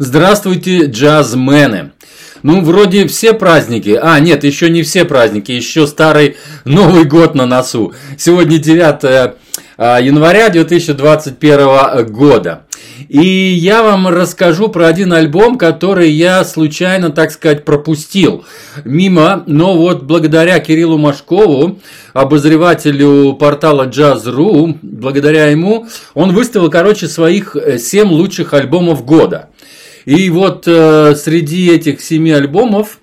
Здравствуйте, джазмены! Ну, вроде все праздники. А, нет, еще не все праздники. Еще старый Новый год на носу. Сегодня 9 а, января 2021 года. И я вам расскажу про один альбом, который я случайно, так сказать, пропустил мимо. Но вот благодаря Кириллу Машкову, обозревателю портала Jazz.ru, благодаря ему, он выставил, короче, своих 7 лучших альбомов года. И вот э, среди этих семи альбомов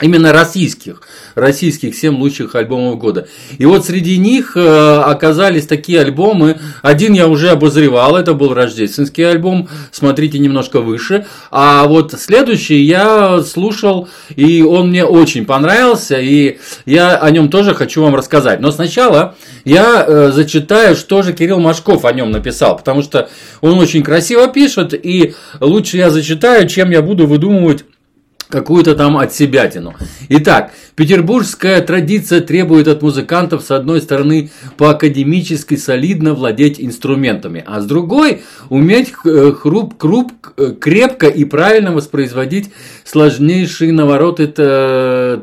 Именно российских, российских 7 лучших альбомов года. И вот среди них э, оказались такие альбомы. Один я уже обозревал, это был рождественский альбом, смотрите немножко выше. А вот следующий я слушал, и он мне очень понравился, и я о нем тоже хочу вам рассказать. Но сначала я э, зачитаю, что же Кирилл Машков о нем написал, потому что он очень красиво пишет, и лучше я зачитаю, чем я буду выдумывать какую-то там от себятину. Итак, петербургская традиция требует от музыкантов, с одной стороны, по-академически солидно владеть инструментами, а с другой, уметь э, хруп, круп, э, крепко и правильно воспроизводить сложнейшие навороты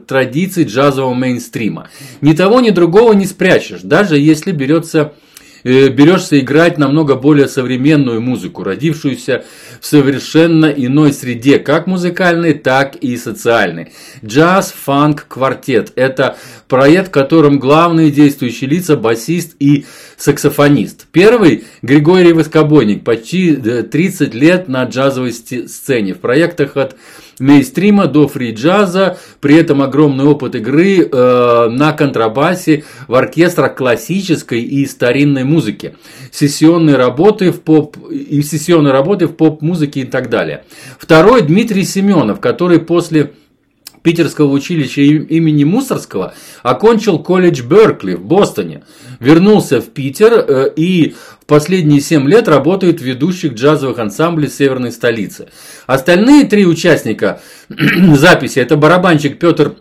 традиций джазового мейнстрима. Ни того, ни другого не спрячешь, даже если берется Э, берешься играть намного более современную музыку, родившуюся в совершенно иной среде, как музыкальной, так и социальной. Джаз, фанк, квартет – это проект, в котором главные действующие лица – басист и саксофонист. Первый – Григорий Воскобойник, почти 30 лет на джазовой сцене. В проектах от мейнстрима до фри-джаза, при этом огромный опыт игры э, на контрабасе в оркестрах классической и старинной музыки, сессионные работы в поп и сессионные работы в поп-музыке и так далее. Второй Дмитрий Семенов, который после Питерского училища имени Мусорского, окончил колледж Беркли в Бостоне, вернулся в Питер э, и в последние 7 лет работает в ведущих джазовых ансамблей северной столицы. Остальные три участника записи – это барабанщик Петр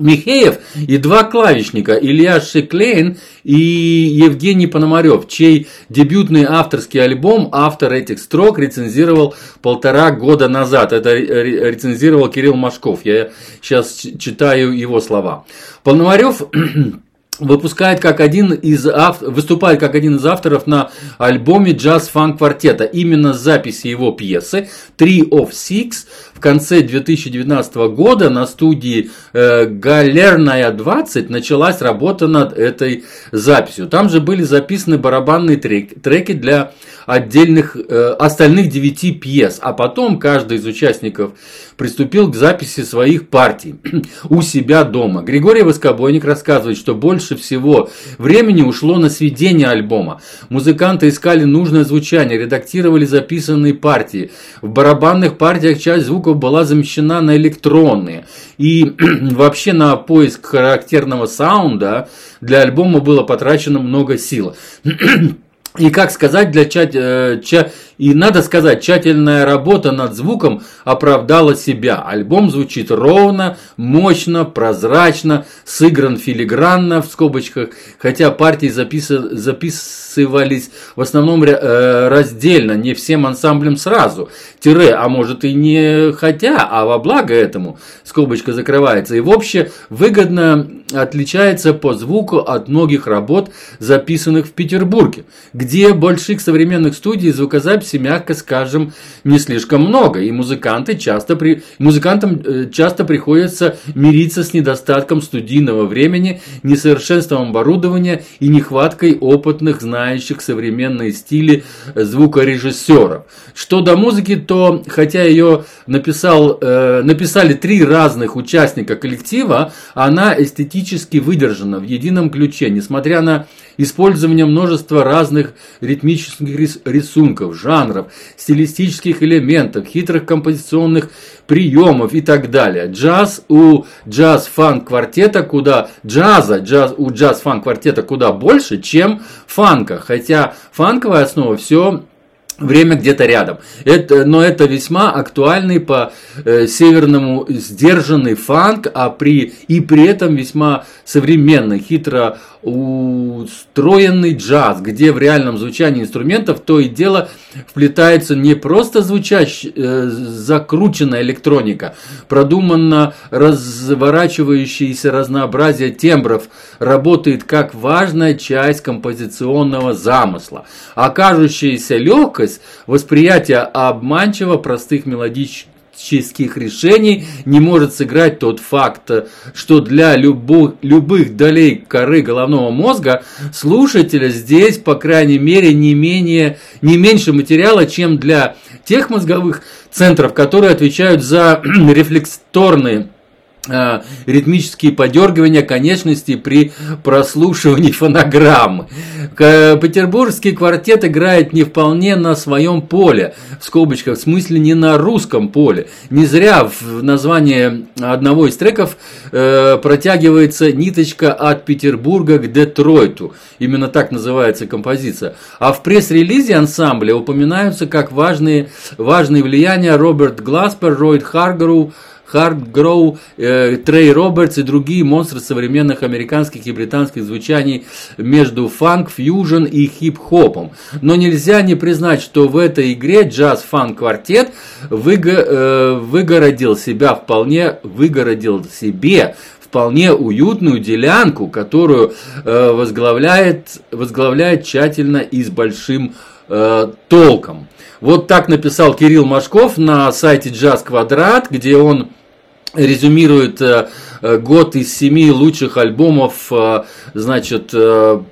Михеев и два клавишника Илья Шеклейн и Евгений Пономарев, чей дебютный авторский альбом автор этих строк рецензировал полтора года назад. Это рецензировал Кирилл Машков. Я сейчас читаю его слова. Пономарев выпускает как один из ав... выступает как один из авторов на альбоме джаз фанк квартета. Именно записи его пьесы Three of Six в конце 2019 года на студии э, Галерная 20 началась работа над этой записью. Там же были записаны барабанные треки, треки для отдельных э, остальных девяти пьес, а потом каждый из участников приступил к записи своих партий у себя дома. Григорий Воскобойник рассказывает, что больше всего времени ушло на сведение альбома. Музыканты искали нужное звучание, редактировали записанные партии. В барабанных партиях часть звуков была замещена на электронные. И вообще на поиск характерного саунда для альбома было потрачено много сил. И как сказать, для чат, э, ча, и надо сказать, тщательная работа над звуком оправдала себя. Альбом звучит ровно, мощно, прозрачно, сыгран филигранно в скобочках, хотя партии записа, записывались в основном э, раздельно, не всем ансамблем сразу. Тире, а может и не хотя, а во благо этому, скобочка закрывается. И в общем выгодно отличается по звуку от многих работ, записанных в Петербурге где больших современных студий звукозаписи, мягко скажем, не слишком много, и музыканты часто при... музыкантам э, часто приходится мириться с недостатком студийного времени, несовершенством оборудования и нехваткой опытных, знающих современные стили звукорежиссеров. Что до музыки, то хотя ее написал, э, написали три разных участника коллектива, она эстетически выдержана в едином ключе, несмотря на использование множества разных ритмических рисунков, жанров, стилистических элементов, хитрых композиционных приемов и так далее. Джаз у джаз-фанк квартета куда джаза, джаз у джаз-фанк квартета куда больше, чем фанка, хотя фанковая основа все время где-то рядом. Это, но это весьма актуальный по э, северному сдержанный фанк, а при, и при этом весьма современный, хитро устроенный джаз, где в реальном звучании инструментов то и дело вплетается не просто звучащая, э, закрученная электроника, продуманно разворачивающееся разнообразие тембров работает как важная часть композиционного замысла, а кажущаяся легкость восприятия обманчиво простых мелодических решений не может сыграть тот факт, что для любых, любых долей коры головного мозга слушателя здесь, по крайней мере, не, менее, не меньше материала, чем для тех мозговых центров, которые отвечают за рефлекторные ритмические подергивания конечностей при прослушивании фонограммы. Петербургский квартет играет не вполне на своем поле, в скобочках, в смысле не на русском поле. Не зря в названии одного из треков э, протягивается ниточка от Петербурга к Детройту. Именно так называется композиция. А в пресс-релизе ансамбля упоминаются как важные, важные влияния Роберт Гласпер, Ройд Харгроу, Хард Гроу, Трей Робертс и другие монстры современных американских и британских звучаний между фанк, фьюжн и хип-хопом. Но нельзя не признать, что в этой игре джаз-фанк-квартет выго, э, выгородил себя вполне, выгородил себе вполне уютную делянку, которую э, возглавляет, возглавляет тщательно и с большим э, толком. Вот так написал Кирилл Машков на сайте Jazz Квадрат, где он резюмирует э, э, год из семи лучших альбомов, э, значит,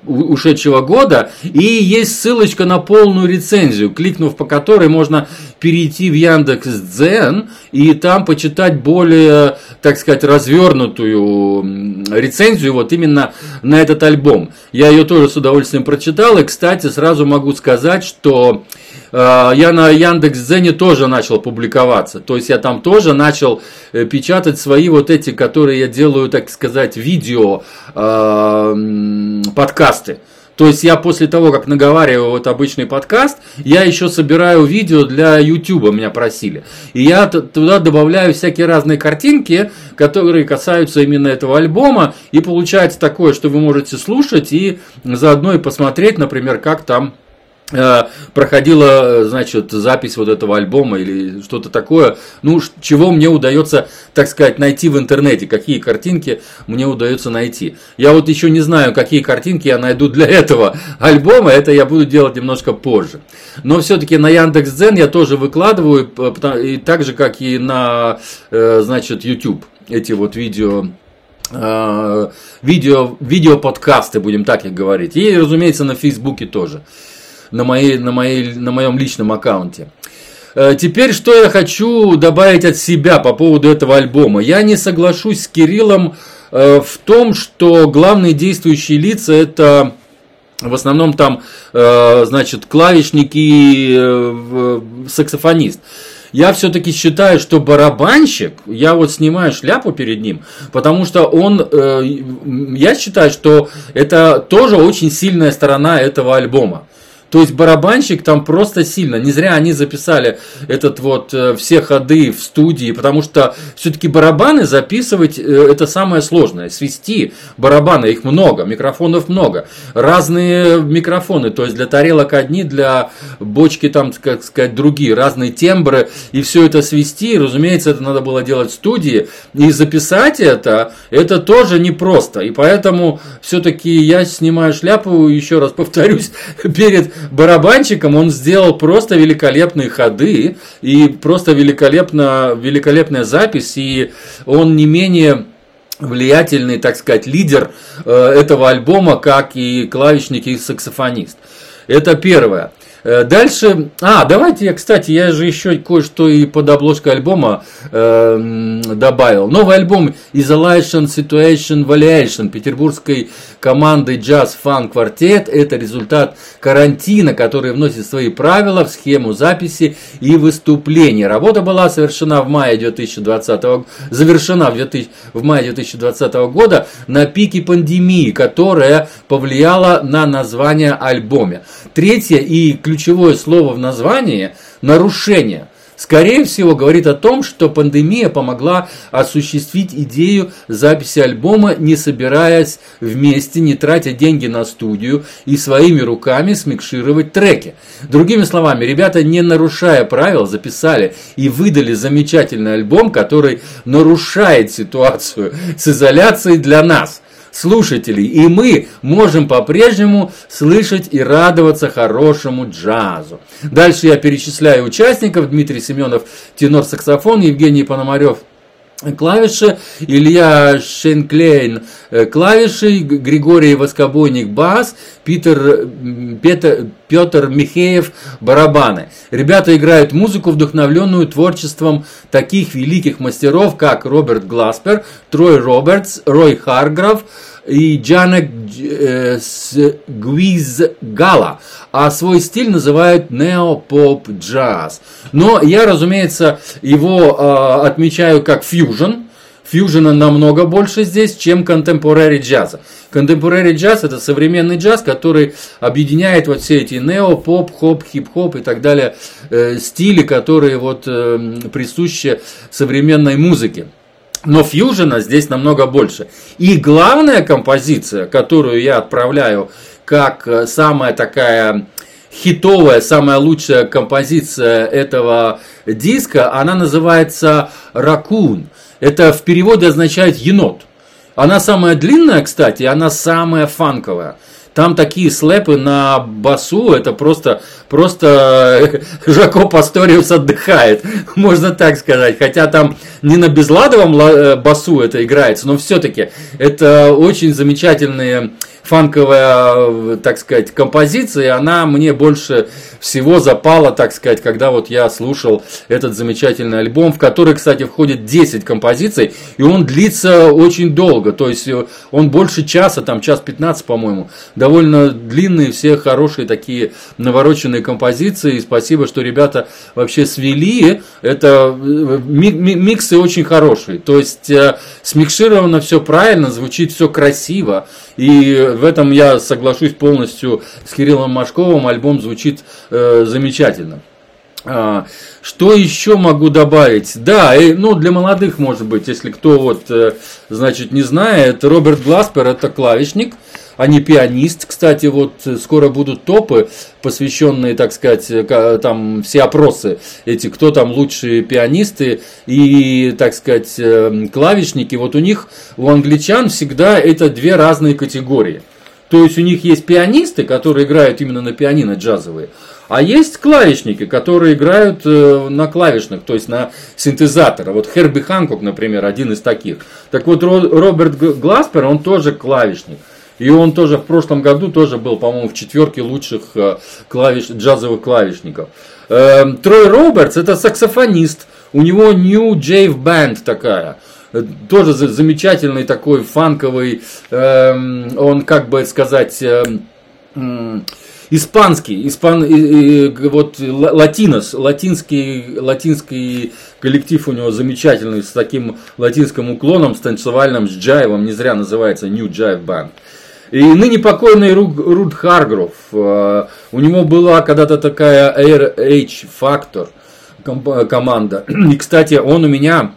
ушедшего года. И есть ссылочка на полную рецензию, кликнув по которой можно перейти в Яндекс Дзен и там почитать более, так сказать, развернутую рецензию вот именно на этот альбом. Я ее тоже с удовольствием прочитал. И, кстати, сразу могу сказать, что я на Яндекс.Дзене тоже начал публиковаться. То есть я там тоже начал э, печатать свои вот эти, которые я делаю, так сказать, видео, э, подкасты. То есть я после того, как наговариваю вот обычный подкаст, я еще собираю видео для YouTube, меня просили. И я туда добавляю всякие разные картинки, которые касаются именно этого альбома. И получается такое, что вы можете слушать и заодно и посмотреть, например, как там Э, проходила, значит, запись вот этого альбома или что-то такое, ну, чего мне удается, так сказать, найти в интернете, какие картинки мне удается найти. Я вот еще не знаю, какие картинки я найду для этого альбома, это я буду делать немножко позже. Но все-таки на Яндекс.Дзен я тоже выкладываю, и так же, как и на, э, значит, YouTube, эти вот видео э, видео, видео подкасты, будем так их говорить. И, разумеется, на Фейсбуке тоже на, моей, на, моей, на моем личном аккаунте. Э, теперь, что я хочу добавить от себя по поводу этого альбома. Я не соглашусь с Кириллом э, в том, что главные действующие лица это в основном там, э, значит, клавишник и саксофонист. Я все-таки считаю, что барабанщик, я вот снимаю шляпу перед ним, потому что он, я считаю, что это тоже очень сильная сторона этого альбома. То есть барабанщик там просто сильно. Не зря они записали этот вот э, все ходы в студии, потому что все-таки барабаны записывать э, это самое сложное. Свести барабаны, их много, микрофонов много. Разные микрофоны, то есть для тарелок одни, для бочки там, как сказать, другие. Разные тембры. И все это свести, разумеется, это надо было делать в студии. И записать это, это тоже непросто. И поэтому все-таки я снимаю шляпу, еще раз повторюсь, перед барабанщиком он сделал просто великолепные ходы и просто великолепно, великолепная запись, и он не менее влиятельный, так сказать, лидер э, этого альбома, как и клавишник и саксофонист. Это первое. Э, дальше, а, давайте я, кстати, я же еще кое-что и под обложкой альбома э, добавил. Новый альбом Isolation Situation Variation петербургской команды Jazz Fun Quartet. Это результат карантина, который вносит свои правила в схему записи и выступления. Работа была совершена в мае 2020 завершена в, 2000, в мае 2020 года на пике пандемии, которая повлияла на название альбома. Третье и ключевое слово в названии – нарушение – скорее всего, говорит о том, что пандемия помогла осуществить идею записи альбома, не собираясь вместе, не тратя деньги на студию и своими руками смикшировать треки. Другими словами, ребята, не нарушая правил, записали и выдали замечательный альбом, который нарушает ситуацию с изоляцией для нас – слушателей, и мы можем по-прежнему слышать и радоваться хорошему джазу. Дальше я перечисляю участников. Дмитрий Семенов, тенор-саксофон, Евгений Пономарев, клавиши, Илья Шенклейн э, клавиши, Григорий Воскобойник бас, Питер, Петр, Петр Михеев барабаны. Ребята играют музыку, вдохновленную творчеством таких великих мастеров, как Роберт Гласпер, Трой Робертс, Рой Харграф, и Джанек э, Гвизгала, а свой стиль называют неопоп-джаз. Но я, разумеется, его э, отмечаю как фьюжн, фьюжена намного больше здесь, чем контемпорари джаза. Контемпорари джаз это современный джаз, который объединяет вот все эти нео, поп, хоп, хип-хоп и так далее э, стили, которые вот э, присущи современной музыке. Но фьюжена здесь намного больше. И главная композиция, которую я отправляю как э, самая такая хитовая, самая лучшая композиция этого диска, она называется «Ракун». Это в переводе означает «енот». Она самая длинная, кстати, она самая фанковая. Там такие слэпы на басу, это просто, просто Жако Пасториус отдыхает, можно так сказать. Хотя там не на безладовом э, басу это играется, но все-таки это очень замечательные фанковая, так сказать, композиция, она мне больше всего запала, так сказать, когда вот я слушал этот замечательный альбом, в который, кстати, входит 10 композиций, и он длится очень долго, то есть э, он больше часа, там час 15, по-моему, довольно длинные, все хорошие такие навороченные композиции, и спасибо, что ребята вообще свели, это э, миксы очень хорошие, то есть э, смикшировано все правильно, звучит все красиво, и в этом я соглашусь полностью с Кириллом Машковым. Альбом звучит э, замечательно. А, что еще могу добавить? Да, и, ну для молодых, может быть, если кто вот, э, значит, не знает, Роберт Гласпер это клавишник а не пианист. Кстати, вот э, скоро будут топы, посвященные, так сказать, э, там все опросы эти, кто там лучшие пианисты и, так сказать, клавишники. Вот у них, у англичан всегда это две разные категории. То есть у них есть пианисты, которые играют именно на пианино джазовые, а есть клавишники, которые играют на клавишных, то есть на синтезаторах. Вот Херби Ханкок, например, один из таких. Так вот, Роберт Гласпер, он тоже клавишник. И он тоже в прошлом году тоже был, по-моему, в четверке лучших э, клавиш, джазовых клавишников. Эм, Трой Робертс это саксофонист. У него New Jave Band такая. Э, тоже замечательный такой фанковый, эм, он как бы сказать, эм, испанский, испан, вот латинос, латинский, латинский коллектив у него замечательный, с таким латинским уклоном, с танцевальным, с джайвом, не зря называется New Jive Band. И ныне покойный Руд Харгров, э, у него была когда-то такая Air H Factor команда. И, кстати, он у меня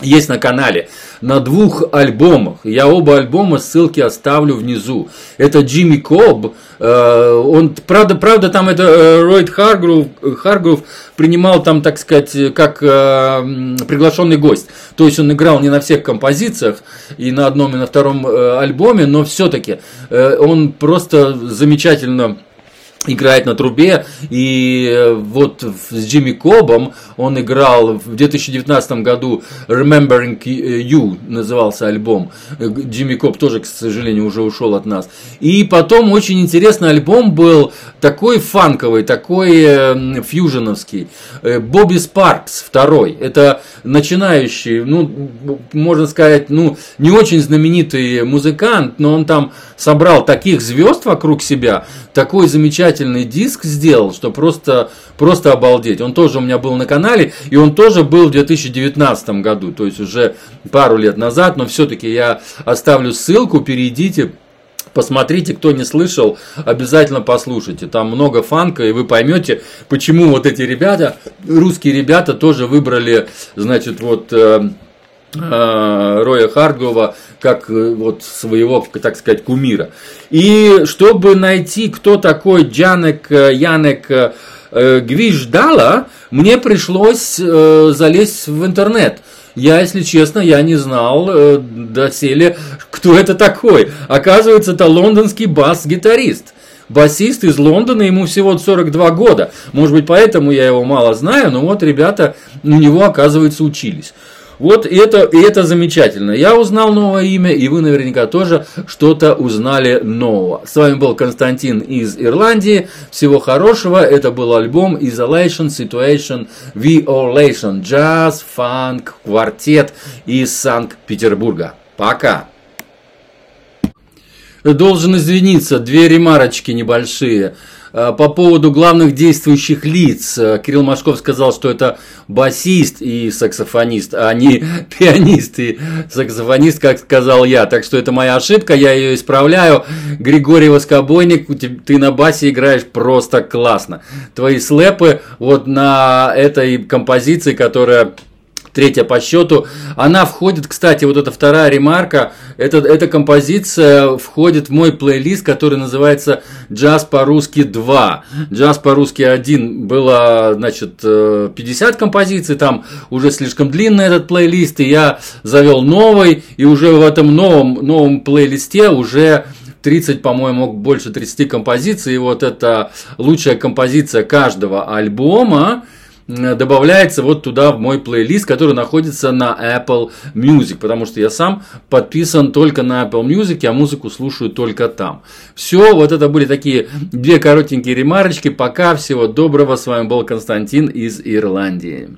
есть на канале на двух альбомах. Я оба альбома ссылки оставлю внизу. Это Джимми Коб. Э, он, правда, правда, там это э, Ройд Харгрув, Харгрув принимал там, так сказать, как э, приглашенный гость. То есть он играл не на всех композициях и на одном и на втором альбоме, но все-таки он просто замечательно играет на трубе. И э, вот с Джимми Кобом он играл в 2019 году Remembering You назывался альбом. Джимми Коб тоже, к сожалению, уже ушел от нас. И потом очень интересный альбом был такой фанковый, такой э, фьюженовский. Э, Бобби Спаркс второй. Это начинающий, ну, можно сказать, ну, не очень знаменитый музыкант, но он там собрал таких звезд вокруг себя, такой замечательный диск сделал, что просто, просто обалдеть. Он тоже у меня был на канале, и он тоже был в 2019 году, то есть уже пару лет назад, но все-таки я оставлю ссылку, перейдите, Посмотрите, кто не слышал, обязательно послушайте. Там много фанка, и вы поймете, почему вот эти ребята, русские ребята, тоже выбрали, значит, вот э, Роя Хардгова как э, вот своего, так сказать, кумира. И чтобы найти, кто такой Джанек, э, Янек э, Гвиждала, мне пришлось э, залезть в интернет. Я, если честно, я не знал э, доселе, кто это такой. Оказывается, это лондонский бас-гитарист. Басист из Лондона, ему всего 42 года. Может быть, поэтому я его мало знаю, но вот ребята у него, оказывается, учились. Вот это, и это замечательно. Я узнал новое имя, и вы наверняка тоже что-то узнали нового. С вами был Константин из Ирландии. Всего хорошего. Это был альбом Isolation Situation Violation. Джаз, фанк, квартет из Санкт-Петербурга. Пока. Должен извиниться, две ремарочки небольшие. Э, по поводу главных действующих лиц. Э, Кирилл Машков сказал, что это басист и саксофонист, а не пианист и саксофонист, как сказал я. Так что это моя ошибка, я ее исправляю. Григорий Воскобойник, ты на басе играешь просто классно. Твои слэпы вот на этой композиции, которая третья по счету. Она входит, кстати, вот эта вторая ремарка, это, эта композиция входит в мой плейлист, который называется «Джаз по-русски 2». «Джаз по-русски 1» было, значит, 50 э, композиций, там уже слишком длинный этот плейлист, и я завел новый, и уже в этом новом, новом плейлисте уже 30, по-моему, больше 30 композиций, и вот это лучшая композиция каждого альбома, добавляется вот туда в мой плейлист, который находится на Apple Music, потому что я сам подписан только на Apple Music, а музыку слушаю только там. Все, вот это были такие две коротенькие ремарочки. Пока, всего доброго. С вами был Константин из Ирландии.